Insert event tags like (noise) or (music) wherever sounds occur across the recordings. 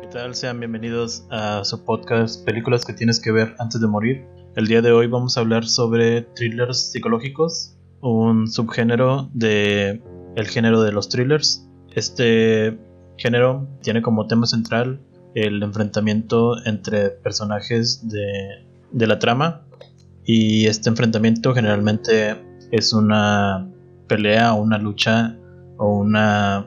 ¿Qué tal? Sean bienvenidos a su podcast Películas que tienes que ver antes de morir. El día de hoy vamos a hablar sobre thrillers psicológicos, un subgénero de el género de los thrillers. Este género tiene como tema central el enfrentamiento entre personajes de, de la trama y este enfrentamiento generalmente es una pelea, una lucha o una,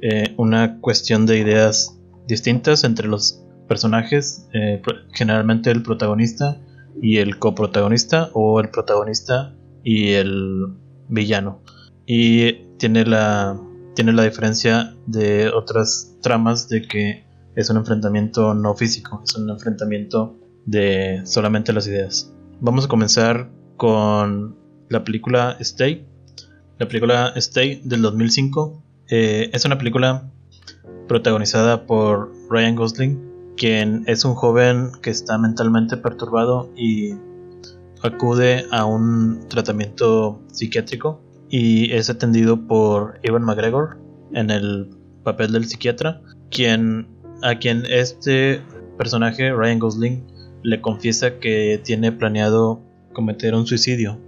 eh, una cuestión de ideas distintas entre los personajes, eh, generalmente el protagonista y el coprotagonista o el protagonista y el villano. Y tiene la, tiene la diferencia de otras tramas de que es un enfrentamiento no físico, es un enfrentamiento de solamente las ideas. Vamos a comenzar con la película Stay. La película Stay del 2005 eh, es una película protagonizada por Ryan Gosling, quien es un joven que está mentalmente perturbado y acude a un tratamiento psiquiátrico y es atendido por Evan McGregor en el papel del psiquiatra, quien a quien este personaje Ryan Gosling le confiesa que tiene planeado cometer un suicidio.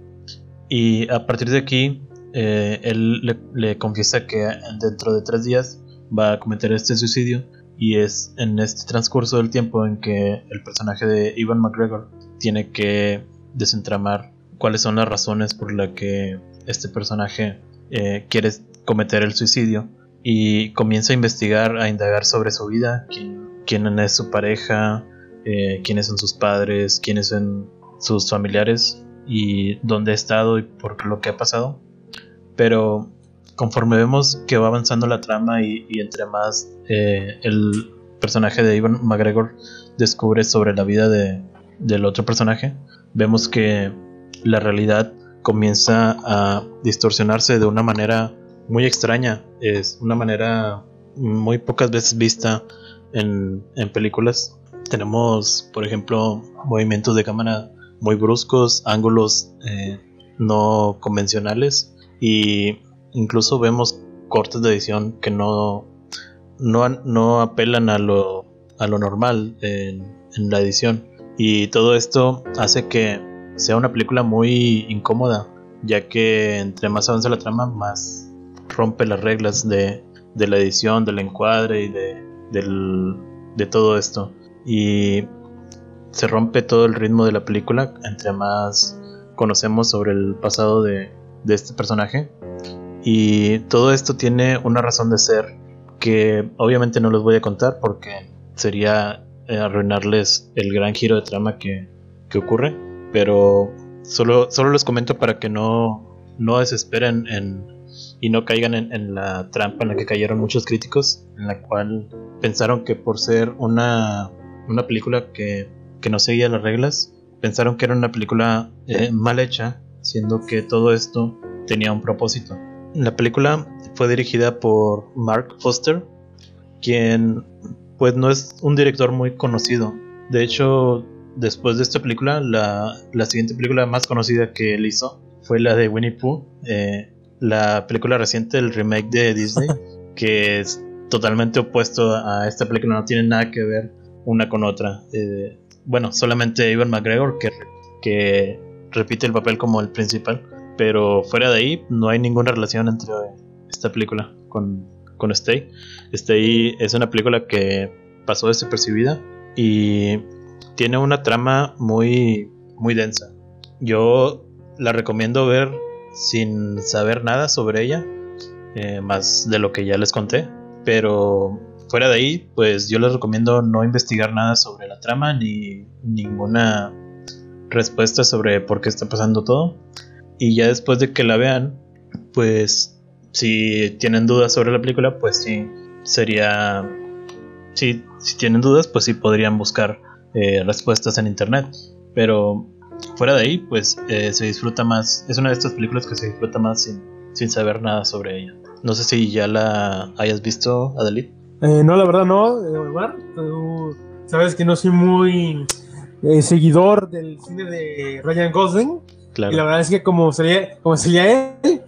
Y a partir de aquí eh, él le, confiesa que dentro de tres días va a cometer este suicidio y es en este transcurso del tiempo en que el personaje de Ivan McGregor tiene que desentramar cuáles son las razones por las que este personaje eh, quiere cometer el suicidio y comienza a investigar, a indagar sobre su vida, quién, es su pareja, eh, quiénes son sus padres, quiénes son sus familiares y dónde ha estado y por lo que ha pasado. Pero conforme vemos que va avanzando la trama y, entre más eh, el personaje de Ivan McGregor descubre sobre la vida de, del otro personaje, vemos que la realidad comienza a distorsionarse de una manera muy extraña. Es una manera muy pocas veces vista en, en películas. Tenemos, por ejemplo, movimientos de cámara muy bruscos, ángulos eh, no convencionales y incluso vemos cortes de edición que no, no, no apelan a lo, a lo normal en, la edición. Y todo esto hace que sea una película muy incómoda, ya que entre más avanza la trama, más rompe las reglas de, de la edición, del encuadre y de, del, de todo esto. Y se rompe todo el ritmo de la película entre más conocemos sobre el pasado de, este personaje. Y todo esto tiene una razón de ser que obviamente no les voy a contar porque sería eh, arruinarles el gran giro de trama que, ocurre. Pero solo, solo les comento para que no, no desesperen y no caigan en, en, la trampa en la que cayeron muchos críticos, en la cual pensaron que por ser una, una película que que no seguía las reglas, pensaron que era una película eh, mal hecha, siendo que todo esto tenía un propósito. La película fue dirigida por Mark Foster, quien pues no es un director muy conocido. De hecho, después de esta película, la, siguiente película más conocida que él hizo fue la de Winnie Pooh, eh, la película reciente, el remake de Disney, (laughs) que es totalmente opuesto a esta película, no tiene nada que ver una con otra. Eh, bueno, solamente Ivan McGregor que, que repite el papel como el principal, pero fuera de ahí no hay ninguna relación entre esta película con, con Stay. Stay es una película que pasó desapercibida y tiene una trama muy, muy densa. Yo la recomiendo ver sin saber nada sobre ella, eh, más de lo que ya les conté, pero fuera de ahí, pues yo les recomiendo no investigar nada sobre la trama ni ninguna respuesta sobre por qué está pasando todo. Y ya después de que la vean, pues si tienen dudas sobre la película, pues sí, sería... si tienen dudas, pues sí podrían buscar eh, respuestas en internet. Pero fuera de ahí, pues eh, se disfruta más. Es una de estas películas que se disfruta más sin, sin saber nada sobre ella. No sé si ya la hayas visto, Adelit. Eh, no, la verdad no, eh, Omar. Tú sabes que no soy muy eh, seguidor del cine de Ryan Gosling. Claro. Y la verdad es que como sería, como sería él,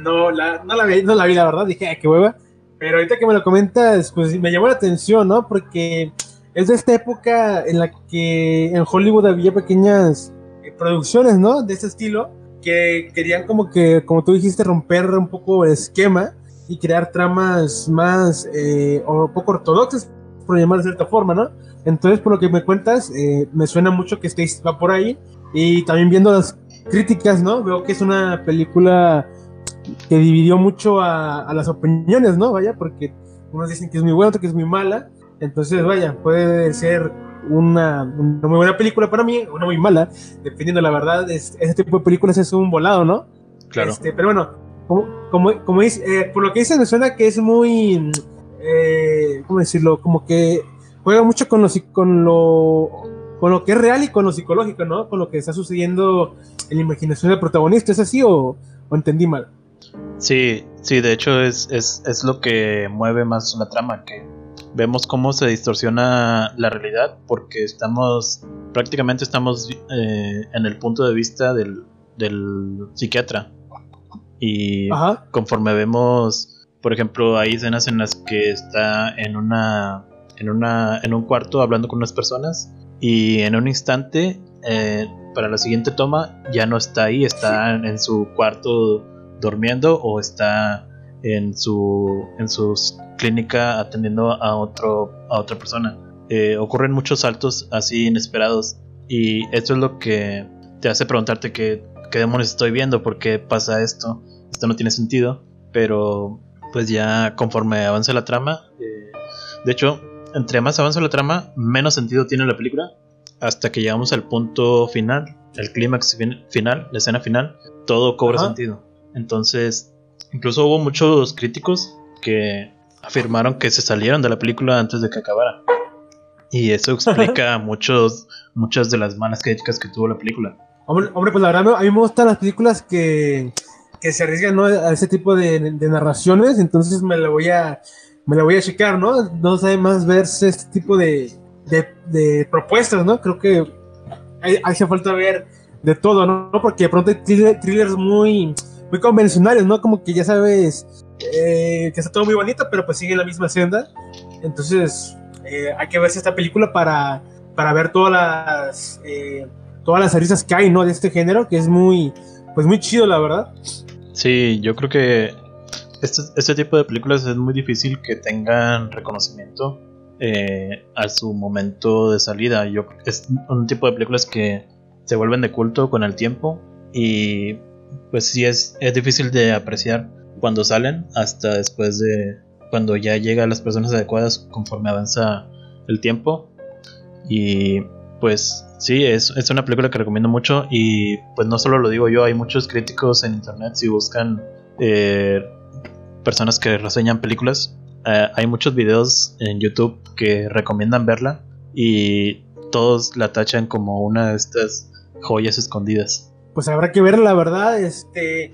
no, la, no, la vi, no la vi, la verdad. Dije, qué hueva. Pero ahorita que me lo comentas, pues me llamó la atención, ¿no? Porque es de esta época en la que en Hollywood había pequeñas eh, producciones, ¿no? De ese estilo, que querían como que, como tú dijiste, romper un poco el esquema y crear tramas más eh, o poco ortodoxas, por llamar de cierta forma, ¿no? Entonces, por lo que me cuentas, eh, me suena mucho que Stace va por ahí. Y también viendo las críticas, ¿no? Veo que es una película que dividió mucho a, a las opiniones, ¿no? Vaya, porque unos dicen que es muy buena, otros que es muy mala. Entonces, vaya, puede ser una, una, muy buena película para mí, una muy mala, dependiendo la verdad. Es, ese tipo de películas es un volado, ¿no? Claro. Este, pero bueno, como, como, como dice, eh, por lo que dice, me suena que es muy, eh, ¿cómo decirlo? Como que juega mucho con lo, con lo con lo que es real y con lo psicológico, ¿no? Con lo que está sucediendo en la imaginación del protagonista. ¿Es así o, o entendí mal? Sí, sí, de hecho es, es, es, lo que mueve más la trama, que vemos cómo se distorsiona la realidad porque estamos, prácticamente estamos eh, en el punto de vista del, del psiquiatra. Y Ajá. conforme vemos, por ejemplo, hay escenas en las que está en una, en una, en un cuarto hablando con unas personas y en un instante, eh, para la siguiente toma, ya no está ahí, está en su cuarto durmiendo o está en su, en su clínica atendiendo a, otro, a otra persona. Eh, ocurren muchos saltos así inesperados y esto es lo que te hace preguntarte qué, qué demonios estoy viendo, por qué pasa esto, esto no tiene sentido, pero pues ya conforme avanza la trama, eh, de hecho entre más avanza la trama, menos sentido tiene la película. Hasta que llegamos al punto final, el clímax final, la escena final, todo cobra Ajá. sentido. Entonces, incluso hubo muchos críticos que afirmaron que se salieron de la película antes de que acabara. Y eso (laughs) explica muchos, muchas de las malas críticas que tuvo la película. Hombre, hombre pues la verdad, a mí me gustan las películas que, que se arriesgan ¿no? a ese tipo de, de narraciones, entonces me la voy a me la voy a checar, ¿no? No sabe más verse este tipo de, de, propuestas, ¿no? Creo que hace falta ver de todo, ¿no? Porque de pronto hay thrillers muy, muy convencionales, ¿no? Como que ya sabes eh, que está todo muy bonito, pero pues sigue la misma senda. Entonces, eh, hay que verse esta película para, para ver todas las, eh, todas las aristas que hay, ¿no? De este género, que es muy, pues muy chido, la verdad. Sí, yo creo que este, este, tipo de películas es muy difícil que tengan reconocimiento eh, a su momento de salida. Yo, es un tipo de películas que se vuelven de culto con el tiempo y pues sí es, es difícil de apreciar cuando salen hasta después de cuando ya llega a las personas adecuadas conforme avanza el tiempo. Y pues sí, es, es una película que recomiendo mucho y pues no solo lo digo yo, hay muchos críticos en internet si buscan eh, personas que reseñan películas. Uh, hay muchos videos en YouTube que recomiendan verla y todos la tachan como una de estas joyas escondidas. Pues habrá que verla, la verdad. Este.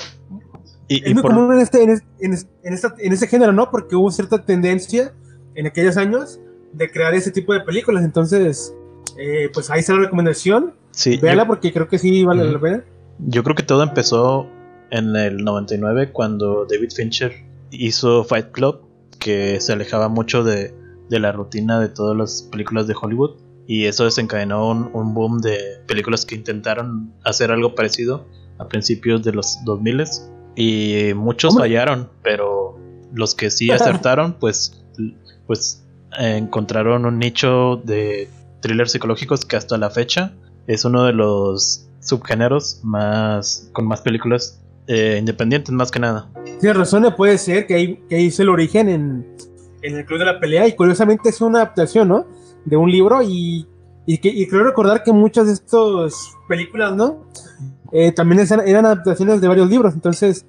Y, es muy por... común en este, en, en, en, esta, en este género, ¿no? Porque hubo cierta tendencia en aquellos años de crear ese tipo de películas. Entonces, eh, pues ahí está la recomendación. Sí, Véala yo, porque creo que sí vale la pena. Yo creo que todo empezó en el 99 cuando David Fincher hizo Fight Club, que se alejaba mucho de, de, la rutina de todas las películas de Hollywood. Y eso desencadenó un, un, boom de películas que intentaron hacer algo parecido a principios de los 2000 y muchos ¿Cómo? fallaron, pero los que sí acertaron, (laughs) pues, pues encontraron un nicho de thrillers psicológicos que hasta la fecha es uno de los subgéneros más con más películas eh, independientes más que nada. Tienes razón, puede ser que ahí, que ahí es el origen en, en, el Club de la Pelea y curiosamente es una adaptación, ¿no? De un libro y, y, que, y creo recordar que muchas de estas películas, ¿no? Eh, también eran, eran, adaptaciones de varios libros, entonces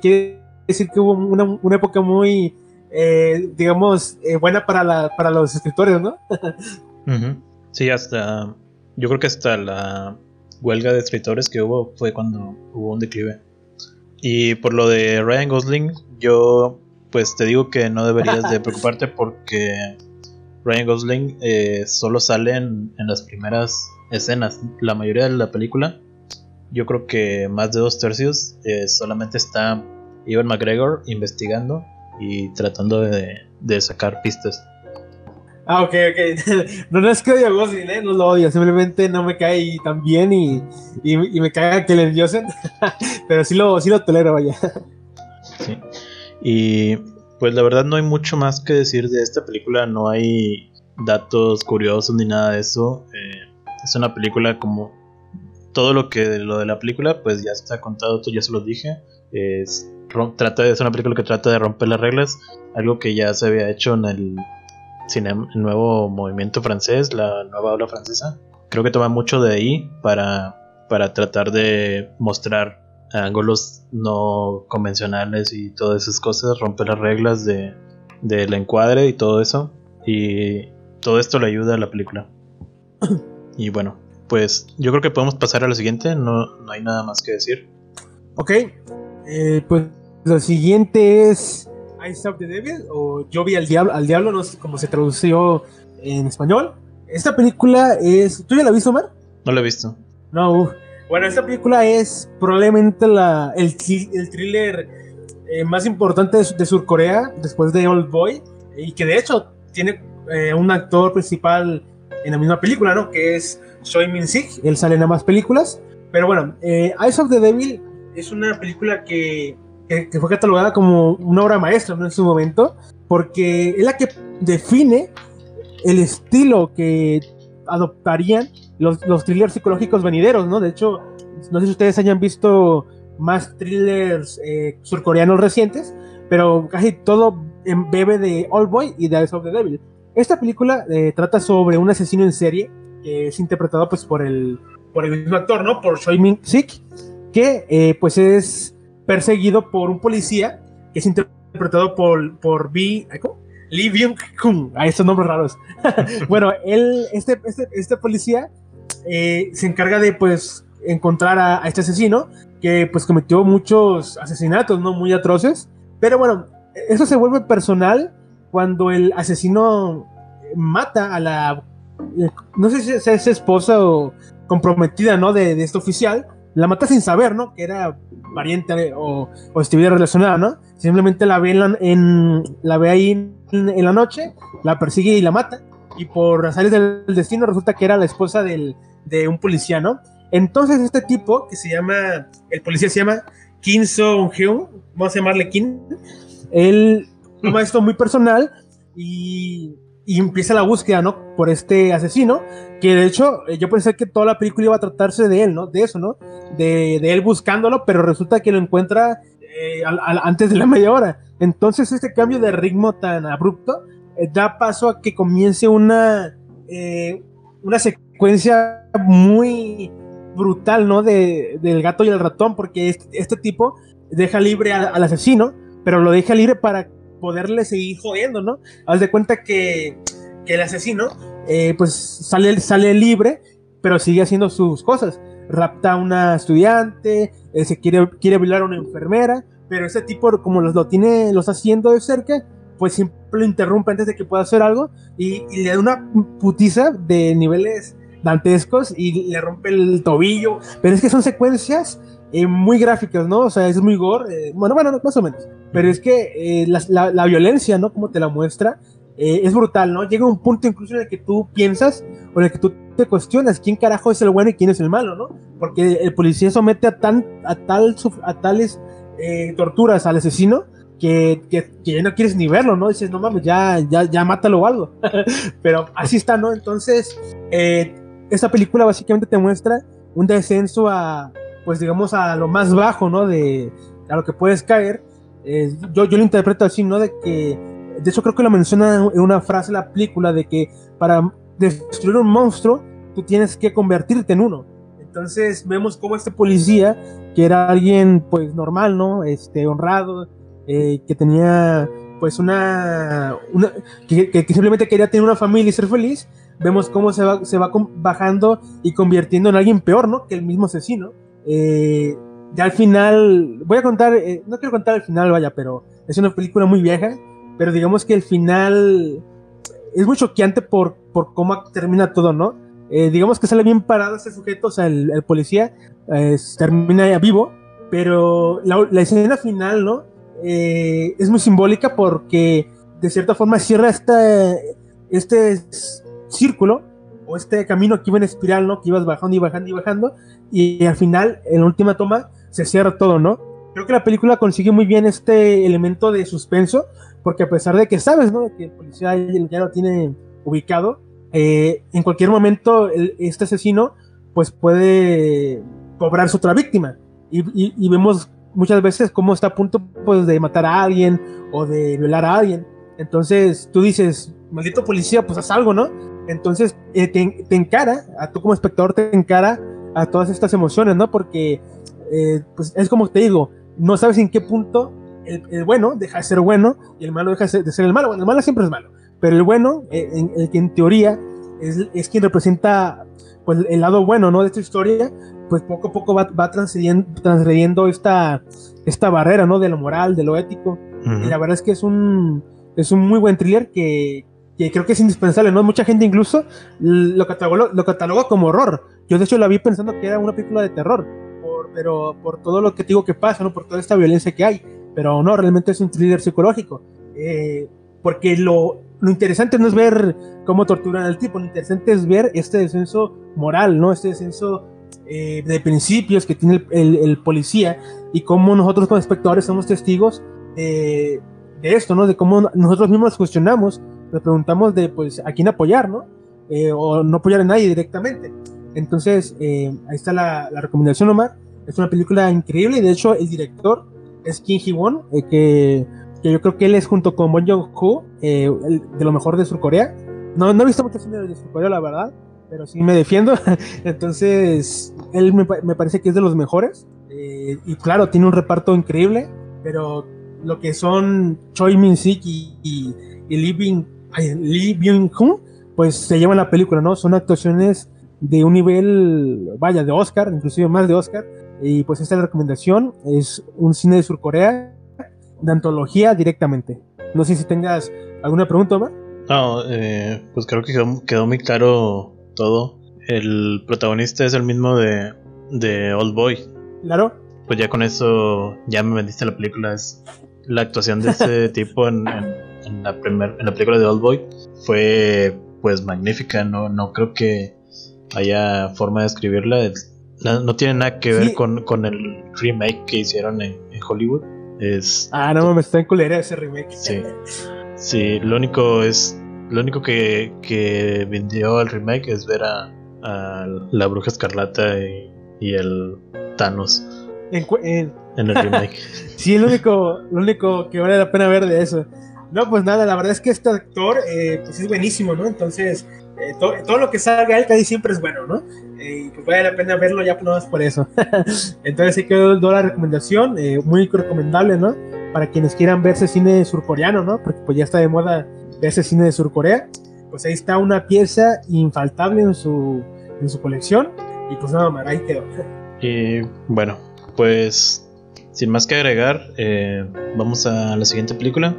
quiere decir que hubo una, una época muy, eh, digamos, eh, buena para, la, para los escritores, ¿no? (laughs) uh -huh. Sí, hasta, yo creo que hasta la huelga de escritores que hubo fue cuando hubo un declive. Y por lo de Ryan Gosling, yo pues te digo que no deberías de (laughs) preocuparte porque Ryan Gosling eh, solo sale en, en, las primeras escenas. La mayoría de la película, yo creo que más de dos tercios, eh, solamente está Ivan McGregor investigando y tratando de, de sacar pistas. Ah, ok, ok. (laughs) no, no es que odio a Gosling, ¿eh? No lo odio, simplemente no me cae tan bien y, y, me caga que le endiosen. (laughs) Pero sí lo, sí lo tolero, vaya. Sí. Y pues la verdad no hay mucho más que decir de esta película, no hay datos curiosos ni nada de eso. Eh, es una película como todo lo que lo de la película, pues ya está contado, ya se lo dije. Es, trata de, es una película que trata de romper las reglas, algo que ya se había hecho en el el nuevo movimiento francés, la nueva ola francesa. Creo que toma mucho de ahí para, para tratar de mostrar ángulos no convencionales y todas esas cosas, romper las reglas de, del encuadre y todo eso. Y todo esto le ayuda a la película. (coughs) y bueno, pues yo creo que podemos pasar a lo siguiente, no, no hay nada más que decir. Ok, eh, pues lo siguiente es I Saw the Devil o Yo vi al diablo, al diablo, no sé cómo se tradució en español. Esta película es. ¿Tú ya la viste, Omar? No la he visto. No, bueno, esta película es probablemente la, el, el thriller eh, más importante de, de, Surcorea después de Old Boy y que de hecho tiene eh, un actor principal en la misma película, ¿no? Que es Choi Min Sik. Él sale en ambas películas. Pero bueno, eh, Eyes of the Devil es una película que que, fue catalogada como una obra maestra en su momento, porque es la que define el estilo que adoptarían los, los thrillers psicológicos venideros, ¿no? De hecho, no sé si ustedes hayan visto más thrillers eh, surcoreanos recientes, pero casi todo bebe de All Boy y de Eyes of the Devil. Esta película eh, trata sobre un asesino en serie que es interpretado pues por el, por el mismo actor, ¿no? Por Choi Min Sik, que eh, pues es perseguido por un policía que es interpretado por, por B. ¿cómo? Lee Byung Kung. A estos nombres raros. (laughs) bueno, él, este, este, este policía eh, se encarga de pues encontrar a, este asesino que pues cometió muchos asesinatos, ¿no? Muy atroces. Pero bueno, eso se vuelve personal cuando el asesino mata a la... No sé si es esposa o comprometida, ¿no? De, de este oficial. La mata sin saber, ¿no? Que era pariente o, o estuviera relacionada, ¿no? Simplemente la ve, en, la, ve ahí en, la noche, la persigue y la mata. Y por azares del destino resulta que era la esposa del, de un policía, ¿no? Entonces este tipo, que se llama, el policía se llama Kim Song-hyun, vamos a llamarle Kim, él toma (laughs) esto muy personal y y empieza la búsqueda, ¿no? Por este asesino, que de hecho eh, yo pensé que toda la película iba a tratarse de él, ¿no? De eso, ¿no? De, de él buscándolo, pero resulta que lo encuentra eh, antes de la (laughs) media hora. Entonces este cambio de ritmo tan abrupto eh, da paso a que comience una, una secuencia muy brutal, ¿no? De, del gato y el ratón, porque este, este tipo deja libre al asesino, pero lo deja libre para poderle seguir jodiendo, ¿no? Haz de cuenta que, el asesino, eh, pues sale, sale libre, pero sigue haciendo sus cosas. Rapta a una estudiante, eh, se quiere, quiere violar a una enfermera, pero ese tipo, como los, lo tiene, los haciendo de cerca, pues siempre lo interrumpe antes de que pueda hacer algo y, le da una putiza de niveles dantescos y le rompe el tobillo. Pero es que son secuencias eh, muy gráficas, ¿no? O sea, es muy gore. bueno, bueno, más o menos. Pero es que eh, la, violencia, ¿no? Como te la muestra, eh, es brutal, ¿no? Llega un punto incluso en el que tú piensas o en el que tú te cuestionas quién carajo es el bueno y quién es el malo, ¿no? Porque el policía somete a, tan, a, tal, a tales eh, torturas al asesino que, que, ya no quieres ni verlo, ¿no? Dices, no mames, ya, ya, ya mátalo o algo. (laughs) Pero así está, ¿no? Entonces, esta película básicamente te muestra un descenso a, pues digamos, a lo más bajo, ¿no? De a lo que puedes caer eh, yo, yo lo interpreto así, ¿no? De que, de hecho creo que lo menciona en una frase la película, de que para destruir un monstruo, tú tienes que convertirte en uno. Entonces vemos cómo este policía, que era alguien pues normal, ¿no? Este, honrado, eh, que tenía pues una, una que, que, simplemente quería tener una familia y ser feliz, vemos cómo se va, se va bajando y convirtiendo en alguien peor, ¿no? Que el mismo asesino. Eh, ya al final, voy a contar, eh, no quiero contar el final, vaya, pero es una película muy vieja, pero digamos que el final es muy choqueante por, por cómo termina todo, ¿no? Eh, digamos que sale bien parado ese sujeto, o sea, el, policía termina ya vivo, pero la, escena final, ¿no? es muy simbólica porque de cierta forma cierra este, este círculo o este camino que iba en espiral, ¿no? Que ibas bajando y bajando y bajando y al final, en la última toma, se cierra todo, ¿no? Creo que la película consigue muy bien este elemento de suspenso porque a pesar de que sabes, ¿no? Que el policía ya lo tiene ubicado, eh, en cualquier momento este asesino pues puede cobrarse otra víctima y, vemos muchas veces cómo está a punto pues de matar a alguien o de violar a alguien entonces tú dices maldito policía pues haz algo no entonces eh, te, encara a tú como espectador te encara a todas estas emociones no porque eh, pues es como te digo no sabes en qué punto el, bueno deja de ser bueno y el malo deja de ser el malo bueno el malo siempre es malo pero el bueno, eh, el que en teoría es, es, quien representa pues, el lado bueno ¿no? de esta historia, pues poco a poco va, va transgrediendo, esta, esta barrera ¿no? de lo moral, de lo ético. Y la verdad es que es un, es un muy buen thriller que, que creo que es indispensable, ¿no? Mucha gente incluso lo cataloga, lo cataloga como horror. Yo de hecho la vi pensando que era una película de terror, por, pero por todo lo que digo que pasa, ¿no? Por toda esta violencia que hay. Pero no, realmente es un thriller psicológico. Eh, porque lo, lo interesante no es ver cómo torturan al tipo, lo interesante es ver este descenso moral, ¿no? Este descenso eh, de principios que tiene el, policía y cómo nosotros como espectadores somos testigos de, esto, ¿no? De cómo nosotros mismos cuestionamos, nos preguntamos de, pues, a quién apoyar, ¿no? Eh, o no apoyar a nadie directamente. Entonces, eh, ahí está la, recomendación, Omar. Es una película increíble y de hecho el director es Kim Hee-won, que que yo creo que él es junto con Bon Joon-ho eh, de lo mejor de Surcorea. No, no he visto muchos cine de Surcorea, la verdad, pero sí me defiendo. (laughs) Entonces, él me, me, parece que es de los mejores. Eh, y claro, tiene un reparto increíble, pero lo que son Choi Min-sik y, y, Lee Byung-hun, pues se llevan la película, ¿no? Son actuaciones de un nivel, vaya, de Oscar, inclusive más de Oscar. Y pues esta es la recomendación. Es un cine de Surcorea de antología directamente. No sé si tengas alguna pregunta, Omar. No, eh, pues creo que quedó, muy claro todo. El protagonista es el mismo de, de Old Boy. Claro. Pues ya con eso ya me vendiste la película. Es la actuación de ese (laughs) tipo en, en, la primer, en la película de Old Boy fue pues magnífica. No, no creo que haya forma de escribirla. No tiene nada que ver con, con, el remake que hicieron en Hollywood ah, no me está en culera ese remake. Sí. Sí, lo único es. Lo único que, que vendió el remake es ver a, la bruja escarlata y, el Thanos. En, el (laughs) remake. sí, lo único, lo único que vale la pena ver de eso. No, pues nada, la verdad es que este actor eh, pues es buenísimo, ¿no? Entonces, eh, todo lo que salga él casi siempre es bueno, ¿no? Eh, y pues vale la pena verlo ya no más por eso. (laughs) Entonces sí quedó la recomendación, eh, muy recomendable, ¿no? Para quienes quieran verse cine surcoreano, ¿no? Porque pues ya está de moda verse cine de Surcorea. Pues ahí está una pieza infaltable en su, en su colección. Y pues nada más, ahí quedó. Y bueno, pues sin más que agregar, vamos a la siguiente película.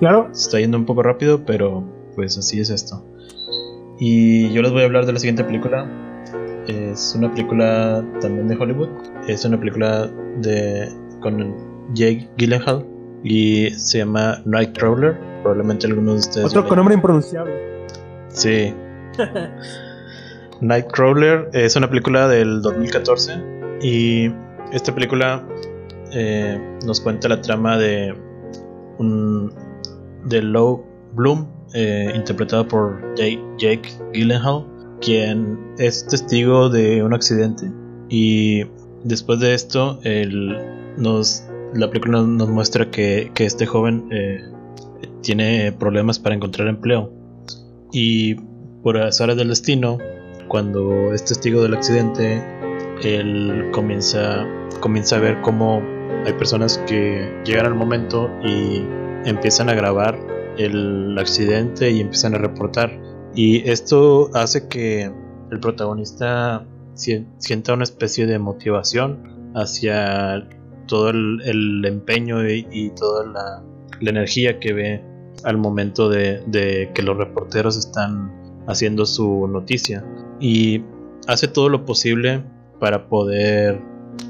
Claro. está yendo un poco rápido, pero pues así es esto. Y yo les voy a hablar de la siguiente película. Es una película también de Hollywood. Es una película de con Jake Gyllenhaal y se llama Nightcrawler. Probablemente algunos de ustedes. Otro con nombre impronunciable. Sí. (laughs) Nightcrawler es una película del 2014 y esta película eh, nos cuenta la trama de un de Low Bloom eh, interpretado por Jake Gyllenhaal, quien es testigo de un accidente. Y después de esto, nos, la película nos muestra que, este joven eh, tiene problemas para encontrar empleo. Y por azar del destino, cuando es testigo del accidente, él comienza, comienza a ver cómo hay personas que llegan al momento y empiezan a grabar el accidente y empiezan a reportar. Y esto hace que el protagonista sienta una especie de motivación hacia todo el, empeño y, toda la, energía que ve al momento de, que los reporteros están haciendo su noticia. Y hace todo lo posible para poder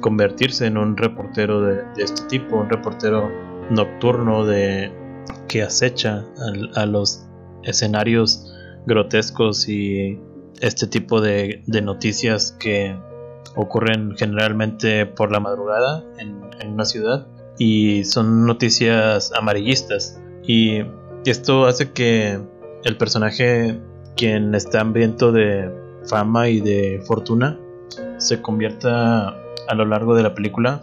convertirse en un reportero de, de este tipo, un reportero nocturno de que acecha a, los escenarios grotescos y este tipo de, de, noticias que ocurren generalmente por la madrugada en, en, una ciudad y son noticias amarillistas. Y esto hace que el personaje quien está hambriento de fama y de fortuna se convierta a lo largo de la película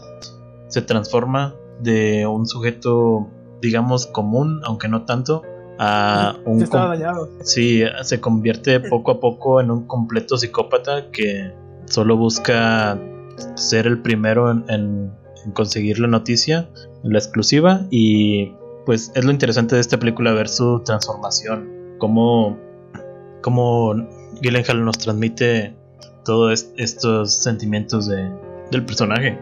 se transforma de un sujeto digamos común aunque no tanto a un estaba dañado. sí se convierte poco a poco en un completo psicópata que solo busca ser el primero en, en, en conseguir la noticia la exclusiva y pues es lo interesante de esta película ver su transformación cómo cómo Gyllenhaal nos transmite todos estos sentimientos de, del personaje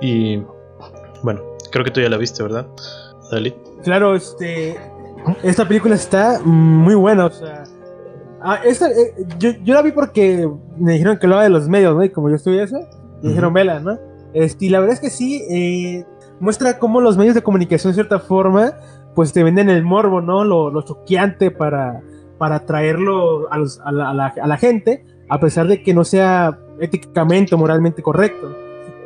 y bueno creo que tú ya la viste verdad Dalí Claro, este. Esta película está muy buena, o sea. Ah, esta, eh, yo, yo, la vi porque me dijeron que lo haga de los medios, ¿no? Y como yo estudié eso, me dijeron, vela, ¿no? Este, y la verdad es que sí, eh, muestra cómo los medios de comunicación, de cierta forma, pues te venden el morbo, ¿no? Lo, lo choqueante para, para traerlo a, los, a, la, a, la, a, la, gente, a pesar de que no sea éticamente o moralmente correcto.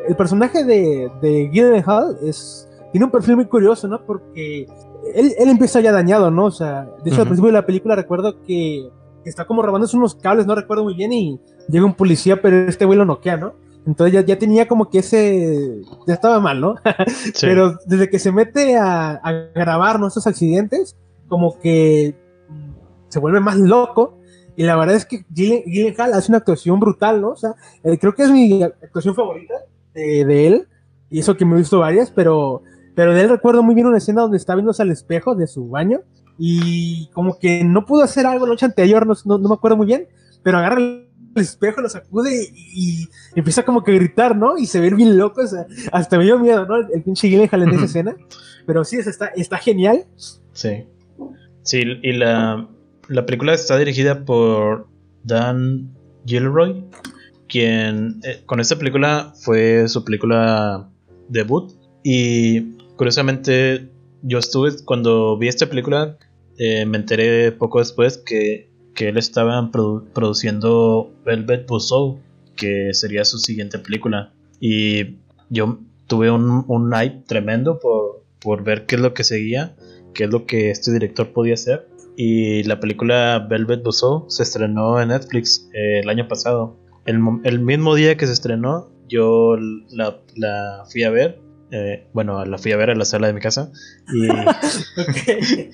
El personaje de, de Gyllenhaal es tiene un perfil muy curioso, ¿no? Porque él, él empieza ya dañado, ¿no? O sea, de hecho, uh -huh. al principio de la película recuerdo que está como robándose unos cables, no recuerdo muy bien, y llega un policía, pero este güey lo noquea, ¿no? Entonces ya, ya, tenía como que ese. Ya estaba mal, ¿no? (laughs) Sí. Pero desde que se mete a, a grabar nuestros accidentes, como que se vuelve más loco. Y la verdad es que Gyllenhaal hace una actuación brutal, ¿no? O sea, eh, creo que es mi actuación favorita de, de él. Y eso que me he visto varias, pero pero de él recuerdo muy bien una escena donde está viéndose al espejo de su baño y como que no pudo hacer algo la noche anterior, no, no, no me acuerdo muy bien, pero agarra el espejo, lo sacude y, y, empieza como que a gritar, ¿no? Y se ve bien loco, o sea, hasta me dio miedo, ¿no? El pinche Gyllenhaal en esa (laughs) escena. Pero sí, está, está genial. Sí. Sí, y la, la película está dirigida por Dan Gilroy, quien eh, con esta película fue su película debut. Y curiosamente, yo estuve, cuando vi esta película, eh, me enteré poco después que, que él estaba produ produciendo Velvet Buzzsaw, que sería su siguiente película. Y yo tuve un, un hype tremendo por, por ver qué es lo que seguía, qué es lo que este director podía hacer. Y la película Velvet Buzzsaw se estrenó en Netflix eh, el año pasado. El, el, mismo día que se estrenó, yo la, la fui a ver eh, bueno, la fui a ver a la sala de mi casa y, okay.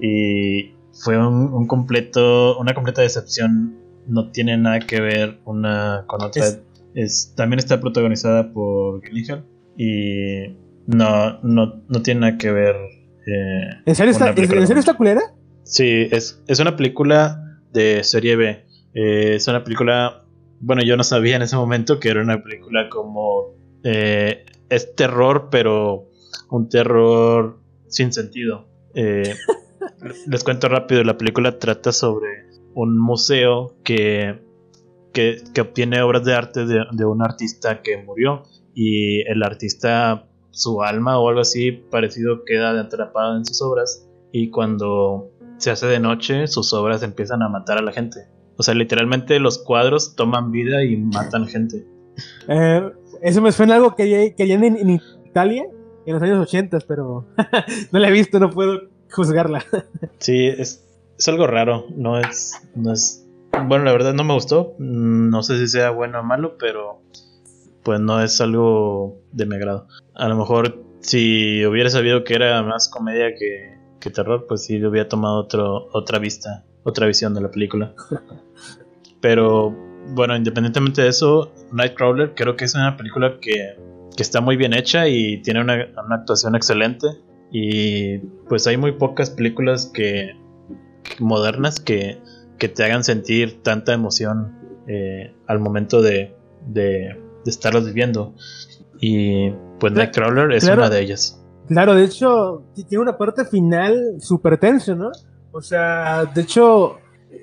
(laughs) y fue un, un, completo, una completa decepción. No tiene nada que ver una con otra. Es, es también está protagonizada por Gilligan y no, no, no tiene nada que ver. Eh, ¿En, serio está, ¿En serio está culera? Sí, es, es una película de serie B. Eh, es una película. Bueno, yo no sabía en ese momento que era una película como eh, es terror, pero un terror sin sentido. Eh, (laughs) les cuento rápido, la película trata sobre un museo que, que, que obtiene obras de arte de, de, un artista que murió y el artista, su alma o algo así parecido queda atrapado en sus obras y cuando se hace de noche sus obras empiezan a matar a la gente. O sea, literalmente los cuadros toman vida y matan gente. Eh, eso me suena algo que, que en, en, Italia en los años 80, pero (laughs) no la he visto, no puedo juzgarla. sí, es, es, algo raro, no es, no es... Bueno, la verdad no me gustó, no sé si sea bueno o malo, pero pues no es algo de mi agrado. A lo mejor si hubiera sabido que era más comedia que, que terror, pues sí hubiera tomado otro, otra vista, otra visión de la película. Pero bueno, independientemente de eso, Nightcrawler creo que es una película que, que está muy bien hecha y tiene una, una, actuación excelente. Y pues hay muy pocas películas que, modernas que, que te hagan sentir tanta emoción eh, al momento de, de, de, estarlas viviendo. Y pues Nightcrawler es claro, una de ellas. Claro, de hecho, tiene una parte final súper tenso, ¿no? O sea, de hecho,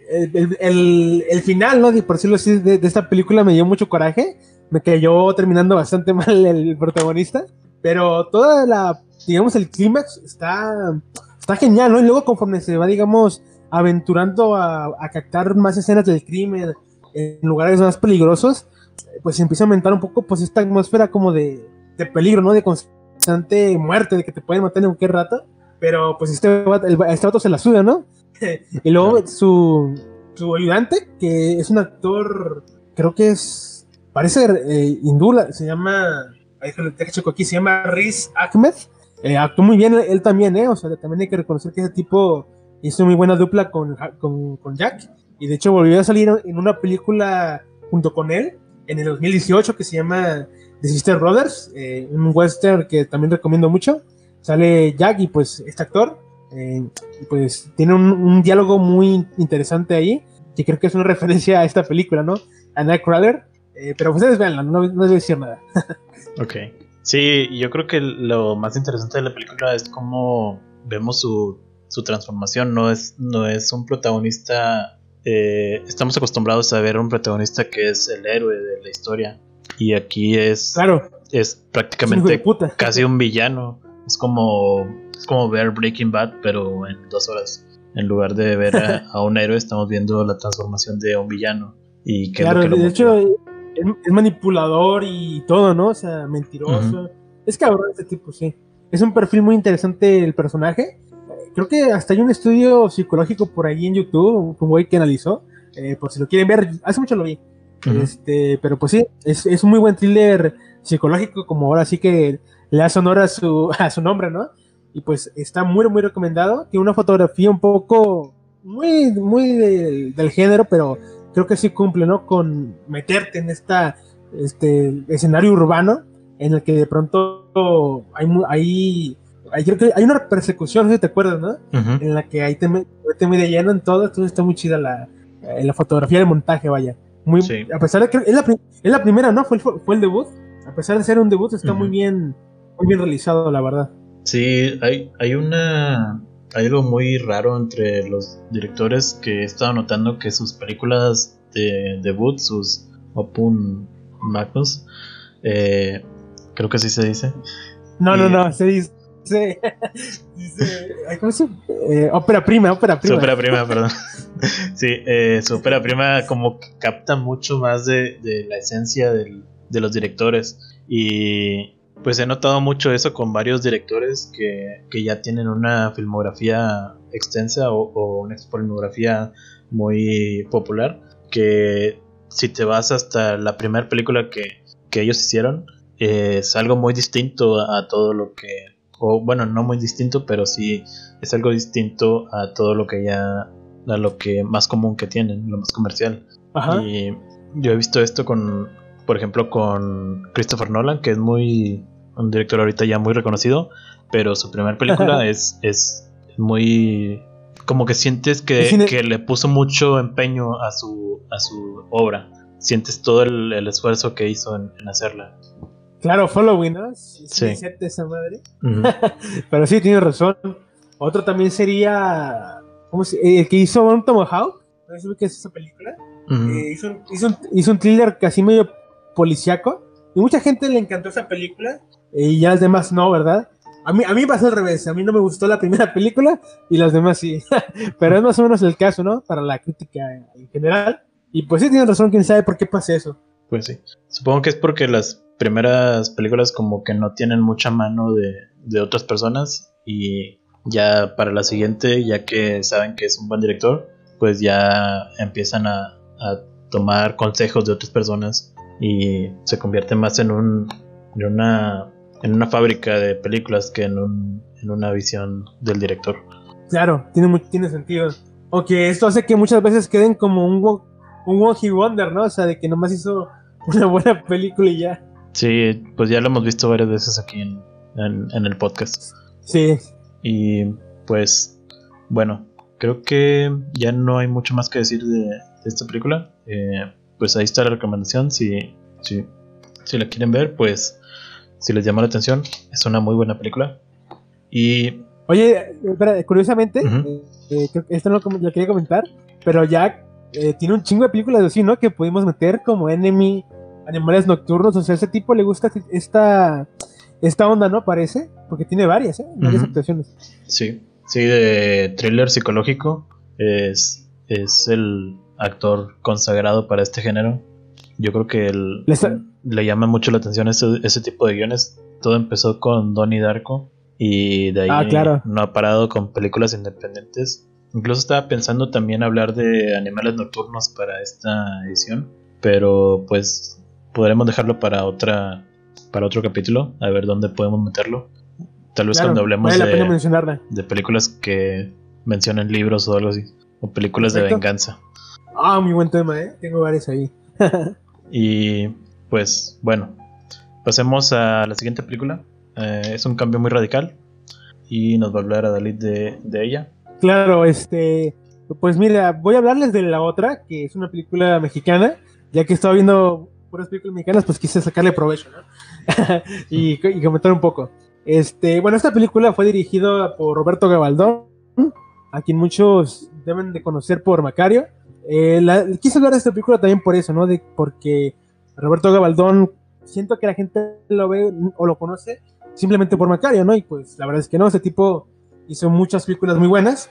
el, el, el, final, ¿no? Por decirlo así, de, esta película me dio mucho coraje. Me cayó terminando bastante (laughs) mal el protagonista. Pero toda la, digamos, el clímax está, está genial, ¿no? Y luego conforme se va, digamos, aventurando a, a captar más escenas del crimen en lugares más peligrosos, pues empieza a aumentar un poco, pues, esta atmósfera como de, de peligro, ¿no? De constante muerte, de que te pueden matar en cualquier rato. Pero pues este, vato- el- este vato se la suda, ¿no? (laughs) y luego su, su ayudante, que es un actor, creo que es, parece eh, hindú, se llama, checo aquí, se llama Riz Ahmed. Eh, actuó muy bien él también, ¿eh? O sea, también hay que reconocer que ese tipo hizo muy buena dupla con, con, con Jack. Y de hecho volvió a salir en una película junto con él en el 2018 que se llama The Sister Brothers, eh, un western que también recomiendo mucho. Sale Jack y pues este actor, eh, pues tiene un, un diálogo muy interesante ahí, que creo que es una (laughs) referencia a esta película, ¿no? A Nightcrawler. Eh, pero ustedes veanla, no, no les voy a decir nada. (laughs) Ok. Sí, yo creo que lo más interesante de la película es cómo vemos su, su transformación. No es, no es un protagonista. eh, estamos acostumbrados a ver un protagonista que es el héroe de la historia. Y aquí es, Claro, es es un prácticamente puta. casi un villano. Es como, es como ver Breaking Bad, pero en dos horas. En lugar de ver a, a un héroe, estamos viendo la transformación de un villano. Y qué es lo Claro, que de hecho, es, manipulador y todo, ¿no? O sea, mentiroso. Es cabrón este tipo, sí. Es un perfil muy interesante el personaje. Creo que hasta hay un estudio psicológico por ahí en YouTube, un güey que analizó. Eh, por si lo quieren ver, hace mucho lo vi. Este, pero pues sí, es, es un muy buen thriller psicológico, como ahora sí que le hace honor a su, (laughs) a su nombre, ¿no? Y pues está muy, muy recomendado. Tiene una fotografía un poco muy, muy del, del género, pero creo que sí cumple, ¿no? Con meterte en esta, este, escenario urbano en el que de pronto hay, hay, hay, creo que hay una persecución, no sé si te acuerdas, ¿no? En la que ahí te, te muy de lleno en todo, entonces está muy chida la, eh, la fotografía del montaje, vaya. Muy, Sí. A pesar de que es la, es la primera, ¿no? Fue el, fue el debut. A pesar de ser un debut, está muy bien muy bien realizado, la verdad. Sí, hay, hay una. Hay algo muy raro entre los directores que he estado notando que sus películas de debut, sus Opun Magnus, eh, creo que así se dice. No, no, no, se dice... (laughs) se- dice- ay, ¿Cómo se eh, Ópera prima, ópera Su prima. ópera prima, perdón. (laughs) sí, eh, su ópera prima como que capta mucho más de, de la esencia del- de los directores. Y pues he notado mucho eso con varios directores que, que ya tienen una filmografía extensa o, o una filmografía muy popular. Que si te vas hasta la primera película que, que ellos hicieron, eh, es algo muy distinto a todo lo que... O bueno, no muy distinto, pero sí es algo distinto a todo lo que ya a lo que más común que tienen, lo más comercial. Ajá. Y yo he visto esto con, por ejemplo, con Christopher Nolan, que es muy un director ahorita ya muy reconocido, pero su primera película (laughs) es, es muy como que sientes que, cine- que le puso mucho empeño a su a su obra. Sientes todo el, el esfuerzo que hizo en, en hacerla. Claro, following, ¿no? Sí. Sí. esa madre. (laughs) Pero sí, tienes razón. Otro también sería. ¿Cómo se El que hizo un Tomahawk. ¿No sé qué es esa película? Eh, hizo, un, hizo, un, hizo un thriller casi medio policiaco. Y mucha gente le encantó esa película. eh, y ya las demás no, ¿verdad? A mí, a mí pasó al revés. A mí no me gustó la primera (laughs) película y las demás sí. (laughs) Pero es más o menos el caso, ¿no? Para la crítica en general. Y pues sí, tienes razón, quién sabe por qué pasa eso. Pues sí. Supongo que es porque las primeras películas como que no tienen mucha mano de, de otras personas y ya para la siguiente, ya que saben que es un buen director, pues ya empiezan a, a tomar consejos de otras personas y se convierte más en un en una en una fábrica de películas que en un en una visión del director. Claro, tiene, tiene sentido. Aunque esto hace que muchas veces queden como un, un one hit wonder, ¿no? O sea, de que nomás hizo (laughs) una buena película y ya. Sí, pues ya lo hemos visto varias veces aquí en, en, en el podcast. Sí, Y pues, bueno, creo que ya no hay mucho más que decir de, de esta película. Eh, pues ahí está la recomendación. Si, si, si la quieren ver, pues si les llama la atención, es una muy buena película. Y Oye, espera, curiosamente, eh, creo que esto no lo, quería comentar, pero Jack eh, tiene un chingo de películas así, ¿no? Que pudimos meter como Enemy, Animales Nocturnos, o sea, ese tipo le gusta esta, esta onda, ¿no? Parece, porque tiene varias, ¿eh? Varias actuaciones. Sí, sí, de thriller psicológico. Es, es el actor consagrado para este género. Yo creo que le, llama mucho la atención ese, ese, tipo de guiones. Todo empezó con Donnie Darko y de ahí ah, no ha parado con películas independientes. Incluso estaba pensando también hablar de animales nocturnos para esta edición, pero pues podremos dejarlo para otra para otro capítulo, a ver dónde podemos meterlo. Tal vez cuando hablemos de, de, películas que mencionen libros o algo así, o películas de venganza. Ah, muy buen tema, ¿eh? Tengo varios ahí. (laughs) y pues bueno, pasemos a la siguiente película. Eh, es un cambio muy radical y nos va a hablar a Dalit de, de ella. Claro, este, pues mira, voy a hablarles de la otra, que es una película mexicana, ya que estaba viendo puras películas mexicanas, pues quise sacarle provecho, ¿no? (laughs) y, comentar un poco. Este, bueno, esta película fue dirigida por Roberto Gabaldón, a quien muchos deben de conocer por Macario. Eh, quise hablar de esta película también por eso, ¿no? De, porque Roberto Gabaldón, siento que la gente lo ve o lo conoce simplemente por Macario, ¿no? Y pues la verdad es que no, ese tipo hizo muchas películas muy buenas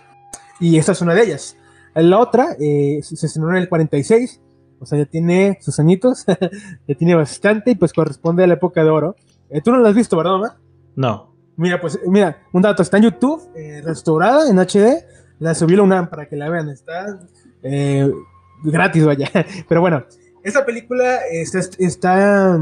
y esta es una de ellas. La otra eh, se estrenó en el 46, o sea, ya tiene sus añitos, (laughs) ya tiene bastante y pues corresponde a la época de oro. Eh, Tú no la has visto, ¿verdad, mamá? No. Mira, pues, mira, un dato, está en YouTube, eh, restaurada en HD, la subí la UNAM para que la vean, está gratis, vaya. (laughs) Pero bueno, esta película está, está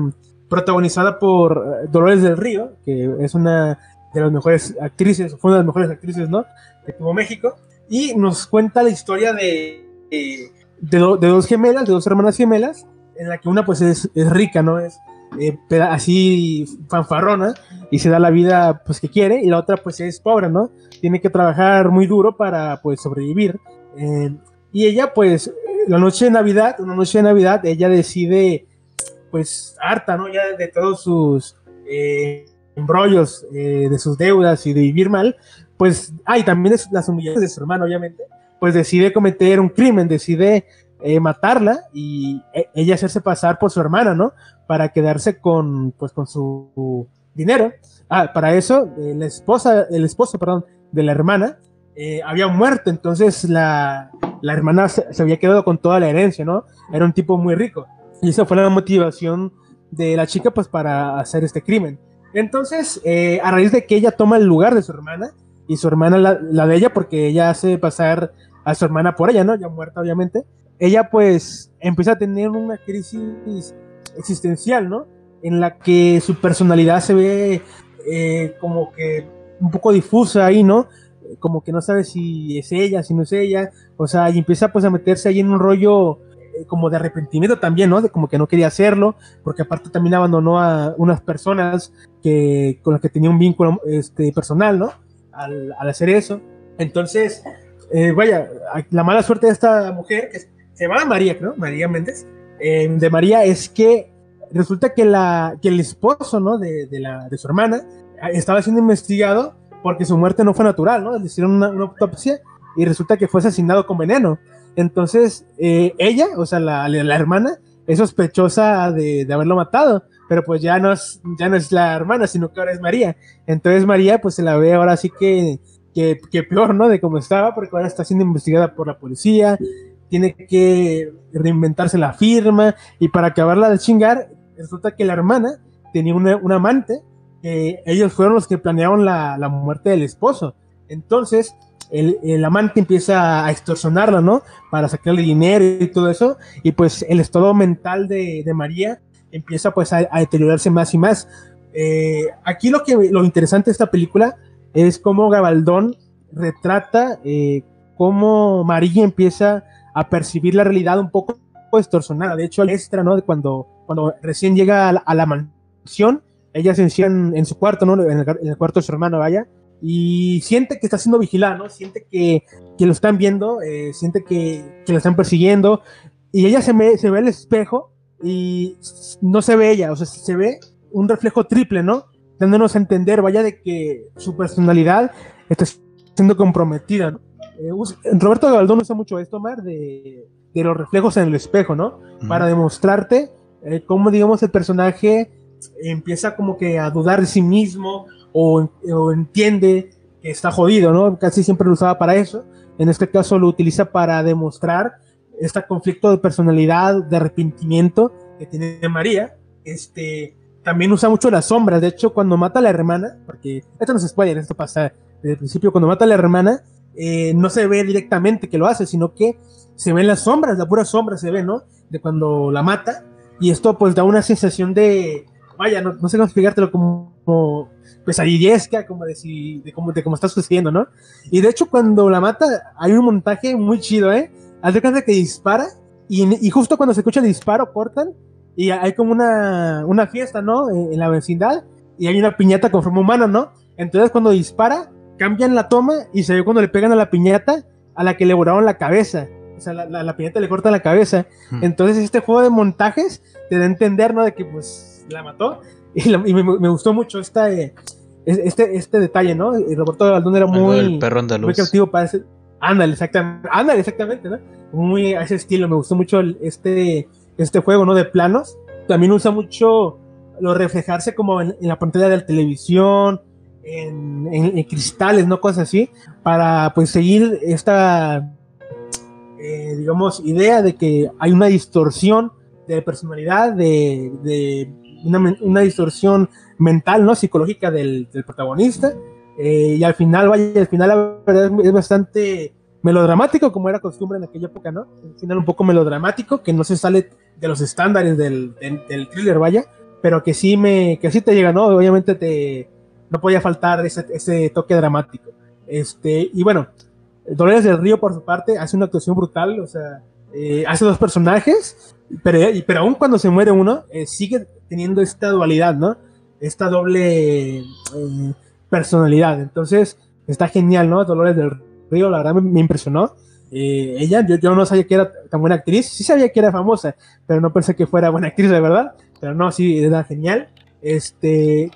protagonizada por Dolores del Río, que es una de las mejores actrices, fue una de las mejores actrices, ¿no? Que tuvo México. Y nos cuenta la historia de, de, dos gemelas, de dos hermanas gemelas, en la que una pues es, rica, ¿no? Es eh, así fanfarrona y se da la vida pues que quiere, y la otra pues es pobre, ¿no? Tiene que trabajar muy duro para pues sobrevivir. Eh, y ella pues, la noche de Navidad, una noche de Navidad, ella decide pues harta, ¿no? Ya de todos sus... Eh, embrollos eh, de sus deudas y de vivir mal, pues, ay, también es las humillaciones de su hermano, obviamente, pues decide cometer un crimen, decide eh, matarla y e, ella hacerse pasar por su hermana, ¿no? Para quedarse con, pues, con su dinero. Ah, para eso, eh, la esposa, el esposo, perdón, de la hermana había muerto, entonces la, la hermana se, había quedado con toda la herencia, ¿no? Era un tipo muy rico. Y esa fue la motivación de la chica, pues, para hacer este crimen. Entonces, eh, a raíz de que ella toma el lugar de su hermana, y su hermana la, de ella, porque ella hace pasar a su hermana por ella, ¿no? Ya muerta, obviamente. Ella, pues, empieza a tener una crisis existencial, ¿no? En la que su personalidad se ve eh, como que un poco difusa ahí, ¿no? Como que no sabe si es ella, si no es ella. O sea, y empieza pues a meterse ahí en un rollo eh, como de arrepentimiento también, ¿no? De como que no quería hacerlo, porque aparte también abandonó a unas personas que, con las que tenía un vínculo este, personal, ¿no? Al, hacer eso. Entonces, eh, vaya, la mala suerte de esta mujer, que se llama María, ¿no? María Méndez, eh, de María es que resulta que, la, que el esposo, ¿no? De, de, la, de su hermana estaba siendo investigado porque su muerte no fue natural, ¿no? Le hicieron una, una autopsia y resulta que fue asesinado con veneno. Entonces, eh, ella, o sea, la, la, hermana, es sospechosa de, de, haberlo matado, pero pues ya no, es, ya no es la hermana, sino que ahora es María. Entonces María, pues se la ve ahora sí que, que, que peor, ¿no? De cómo estaba, porque ahora está siendo investigada por la policía, tiene que reinventarse la firma, y para acabarla de chingar, resulta que la hermana tenía una, un amante, que ellos fueron los que planearon la, la muerte del esposo. Entonces, el, amante empieza a extorsionarla, ¿no? Para sacarle dinero y todo eso. Y pues el estado mental de, María empieza pues a, deteriorarse más y más. Eh, aquí lo, que, lo interesante de esta película es cómo Gabaldón retrata eh, cómo María empieza a percibir la realidad un poco extorsionada. De hecho, extra, ¿no? Cuando, cuando recién llega a la, mansión, ella se encierra en, su cuarto, ¿no? En el, cuarto de su hermano, vaya y siente que está siendo vigilado, ¿no? Siente que, que lo están viendo, eh, siente que, que lo están persiguiendo y ella se, ve, se ve el espejo y no se ve ella, o sea, se ve un reflejo triple, ¿no? Dándonos a entender, vaya, de que su personalidad está siendo comprometida, ¿no? Eh, Roberto Galdón usa mucho esto, Mar, de, de, los reflejos en el espejo, ¿no? Para demostrarte eh, cómo, digamos, el personaje empieza como que a dudar de sí mismo o, o entiende que está jodido, ¿no? Casi siempre lo usaba para eso. En este caso lo utiliza para demostrar este conflicto de personalidad, de arrepentimiento que tiene María. Este, también usa mucho las sombras. De hecho, cuando mata a la hermana, porque esto no se spoiler, esto pasa desde el principio, cuando mata a la hermana, eh, no se ve directamente que lo hace, sino que se ven las sombras, la pura sombra se ve, ¿no? De cuando la mata. Y esto pues da una sensación de, vaya, no, no sé cómo explicártelo, como, como pesadillesca, como de, si, de, cómo, de cómo está sucediendo, ¿no? Y de hecho cuando la mata hay un montaje muy chido, ¿eh? Haz de cuenta que dispara y, y, justo cuando se escucha el disparo cortan y hay como una, una fiesta, ¿no? En, la vecindad y hay una piñata con forma humana, ¿no? Entonces cuando dispara cambian la toma y se ve cuando le pegan a la piñata a la que le volaron la cabeza. O sea, la, la, la piñata le corta la cabeza. Hmm. Entonces este juego de montajes te da a entender, ¿no? De que pues la mató. Y, la, y me, me, gustó mucho esta, eh, este, este detalle, ¿no? Y Roberto Galdón era muy, el perro andaluz. muy creativo para ese... Ándale, exactamente. Ándale, exactamente, ¿no? Muy a ese estilo. Me gustó mucho el, este, este juego, ¿no? De planos. También usa mucho lo reflejarse como en, en la pantalla de la televisión, en, cristales, ¿no? Cosas así, para pues seguir esta, eh, digamos, idea de que hay una distorsión de personalidad, de, de una, una, distorsión mental, ¿no? Psicológica del, protagonista. Eh, y al final, vaya, al final la verdad es, es bastante melodramático, como era costumbre en aquella época, ¿no? Al final un poco melodramático, que no se sale de los estándares del, del, del thriller, vaya, pero que sí me, que sí te llega, ¿no? Obviamente te, no podía faltar ese, ese, toque dramático. Este, y bueno, Dolores del Río, por su parte, hace una actuación brutal, o sea, eh, hace dos personajes, pero, pero aún cuando se muere uno, eh, sigue teniendo esta dualidad, ¿no? Esta doble eh, personalidad. Entonces, está genial, ¿no? Dolores del Río, la verdad me, impresionó. ella, yo, yo, no sabía que era tan buena actriz, sí sabía que era famosa, pero no pensé que fuera buena actriz, de verdad. Pero no, sí, era genial. Este,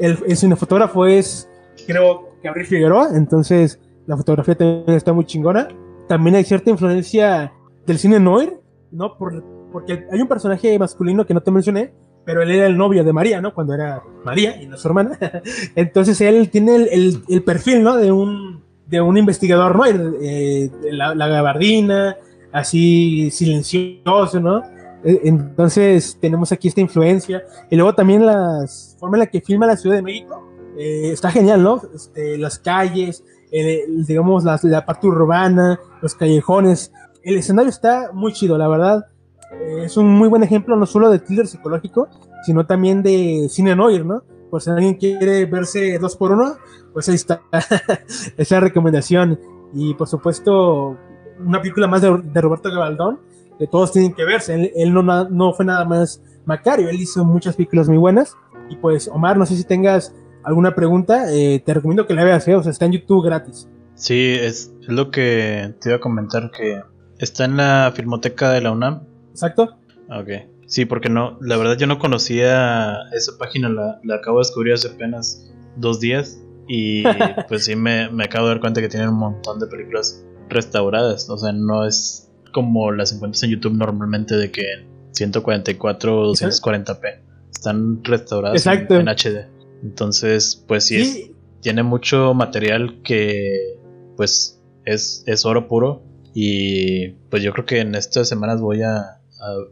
el, el cinefotógrafo es, creo, Gabriel Figueroa, entonces la fotografía también está muy chingona. También hay cierta influencia del cine noir, ¿no? Por, porque hay un personaje masculino que no te mencioné, pero él era el novio de María, ¿no? Cuando era María y no su hermana. (laughs) entonces él tiene el, el, perfil, ¿no? De un, de un investigador noir, eh, la gabardina, así silencioso, ¿no? Entonces tenemos aquí esta influencia. Y luego también la forma en la que filma la Ciudad de México. Eh, está genial, ¿no? Este, las calles, eh, digamos, la, la, parte urbana, los callejones. El escenario está muy chido, la verdad. Eh, es un muy buen ejemplo no solo de thriller psicológico, sino también de cine noir, ¿no? Por si alguien quiere verse dos por uno, pues ahí está (laughs) esa recomendación. Y por supuesto, una película más de, de Roberto Gabaldón que todos tienen que verse. Él, él no, no, fue nada más Macario, él hizo muchas películas muy buenas. Y pues, Omar, no sé si tengas alguna pregunta, eh, te recomiendo que la veas, ¿eh? o sea, está en YouTube gratis. Sí, es, es, lo que te iba a comentar, que está en la Filmoteca de la UNAM. Exacto. Ok. Sí, porque no, la verdad yo no conocía esa página, la, la acabo de descubrir hace apenas dos días. Y (laughs) pues sí, me, me acabo de dar cuenta que tienen un montón de películas restauradas. O sea, no es como las encuentras en YouTube normalmente de que 144 o 240p están restauradas en, en, HD. Entonces, pues sí, sí, Es, tiene mucho material que pues es, es oro puro y pues yo creo que en estas semanas voy a, a,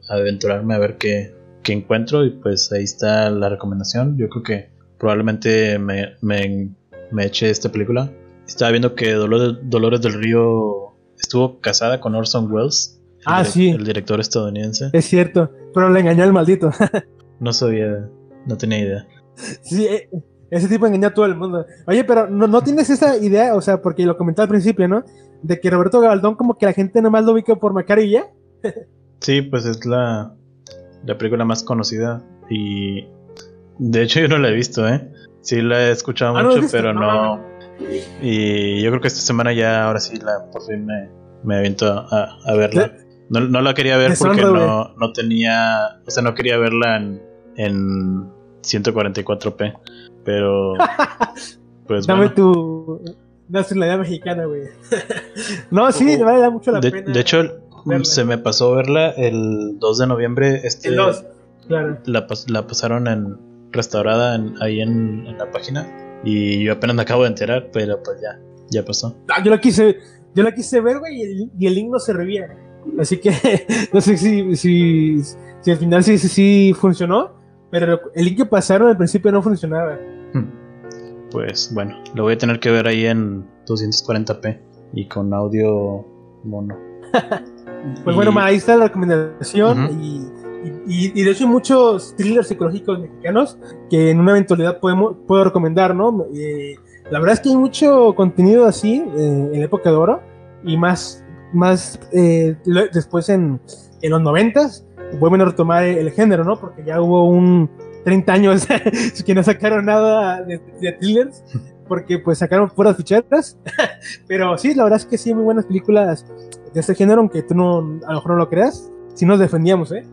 a aventurarme a ver qué, qué, encuentro y pues ahí está la recomendación. Yo creo que probablemente me, me, me eche esta película. Estaba viendo que Dolores, Dolores del Río estuvo casada con Orson Welles. Ah, sí. El director estadounidense. Es cierto, pero le engañó al maldito. (laughs) no sabía, no tenía idea. Sí, ese tipo engañó a todo el mundo. Oye, pero no, no tienes esa idea, o sea, porque lo comenté al principio, ¿no? De que Roberto Gabaldón como que la gente nomás lo ubica por Macario y ya. sí, pues es la, la película más conocida y de hecho yo no la he visto, ¿eh? Sí la he escuchado ah, mucho, ¿no pero no, no y yo creo que esta semana ya, ahora sí, la, por fin me, me aviento a, a verla. No, no, la quería ver porque no, no, tenía, o sea, no quería verla en, en 144p, pero (laughs) pues Dame bueno. tu nacionalidad mexicana, güey. (laughs) no, sí, uh, vale mucho la de, pena. De hecho, verla. se me pasó verla el 2 de noviembre. Este, el 2. Claro. La, la pasaron en restaurada en- ahí en, en la página y yo apenas me acabo de enterar, pero pues ya, ya pasó. Ah, yo la quise, yo la quise ver, güey, y el, y el link no servía. Así que (laughs) no sé si, si, si al final sí, sí, sí funcionó, pero el link que pasaron al principio no funcionaba. Pues bueno, lo voy a tener que ver ahí en 240p y con audio mono. (laughs) Pues Y- bueno, ahí está la recomendación. Y, y- y de hecho muchos thrillers psicológicos mexicanos que en una eventualidad podemos, puedo recomendar, ¿no? Eh, la verdad es que hay mucho contenido así eh, en la época de oro y más, más eh, después en, en los noventas vuelven a retomar el género, ¿no? Porque ya hubo un 30 años (laughs) que no sacaron nada de, de thrillers porque pues sacaron puras ficheras. (laughs) Pero sí, la verdad es que sí muy buenas películas de este género, aunque tú no, a lo mejor no lo creas. Si nos defendíamos, ¿eh?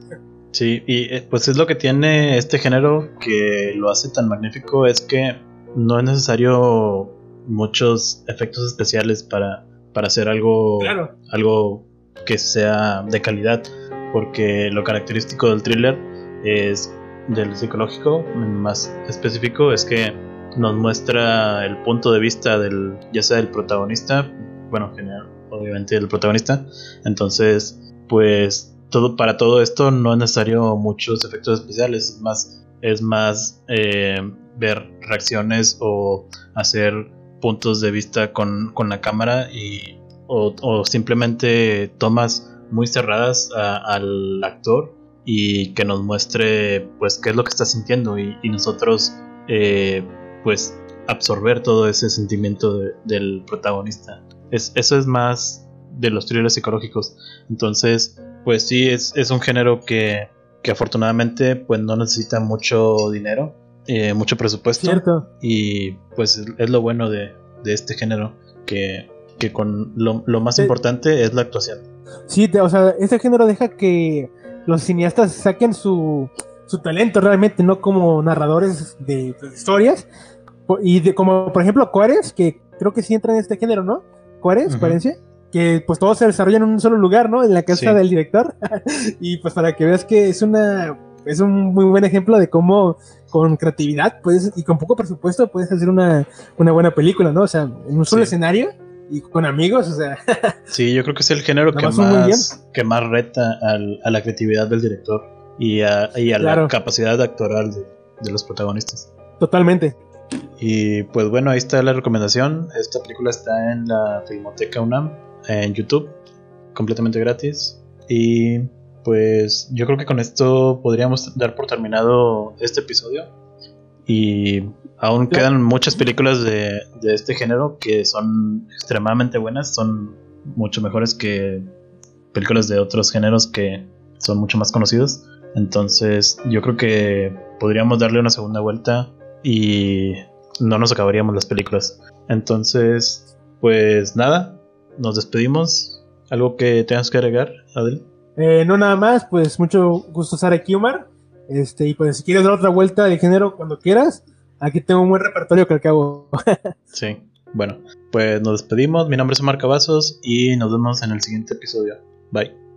Sí, y eh, pues es lo que tiene este género que lo hace tan magnífico, es que no es necesario muchos efectos especiales para, para hacer algo, Claro. algo que sea de calidad, porque lo característico del thriller es del psicológico, más específico, es que nos muestra el punto de vista del, ya sea del protagonista, bueno, en general, obviamente del protagonista, entonces, pues todo para todo esto no es necesario muchos efectos especiales, es más, es más eh, ver reacciones o hacer puntos de vista con, con la cámara y o, o simplemente tomas muy cerradas al actor y que nos muestre pues qué es lo que está sintiendo y, y nosotros eh, pues absorber todo ese sentimiento de- del protagonista. Es, eso es más de los thrillers psicológicos. Entonces pues sí es, es un género que, que afortunadamente pues no necesita mucho dinero eh, mucho presupuesto Cierto. y pues es- es lo bueno de, de este género que, que con lo, lo más Sí. importante es la actuación Sí, o sea, este género deja que los cineastas saquen su, su talento realmente, no como narradores de, de historias. Y de, como por ejemplo Juárez, que creo que sí entra en este género, ¿no? Juárez. Juarense, que pues todo se desarrolla en un solo lugar, ¿no? En la casa Sí. del director. (laughs) y pues para que veas que es una es un muy buen ejemplo de cómo con creatividad puedes, y con poco presupuesto puedes hacer una, una buena película, ¿no? O sea, en un solo Sí. escenario y con amigos, o sea, (laughs) Sí, yo creo que es el género que más que más reta al- a la creatividad del director y a, y a Claro. la capacidad actoral de, de los protagonistas. totalmente. Y pues bueno, ahí está la recomendación. Esta película está en la Filmoteca UNAM, en YouTube, completamente gratis. Y pues yo creo que con esto podríamos dar por terminado este episodio. Y aún quedan muchas películas de, de este género que son extremadamente buenas, son mucho mejores que películas de otros géneros que son mucho más conocidos. Entonces yo creo que podríamos darle una segunda vuelta y no nos acabaríamos las películas. Entonces, pues nada, nos despedimos. ¿Algo que tengas que agregar, Adel? Eh, no nada más, pues mucho gusto estar aquí, Omar. Este, y pues si quieres dar otra vuelta de género cuando quieras, aquí tengo un buen repertorio que al cabo. (laughs) Sí. Bueno, pues nos despedimos. Mi nombre es Omar Cavazos y nos vemos en el siguiente episodio. Bye.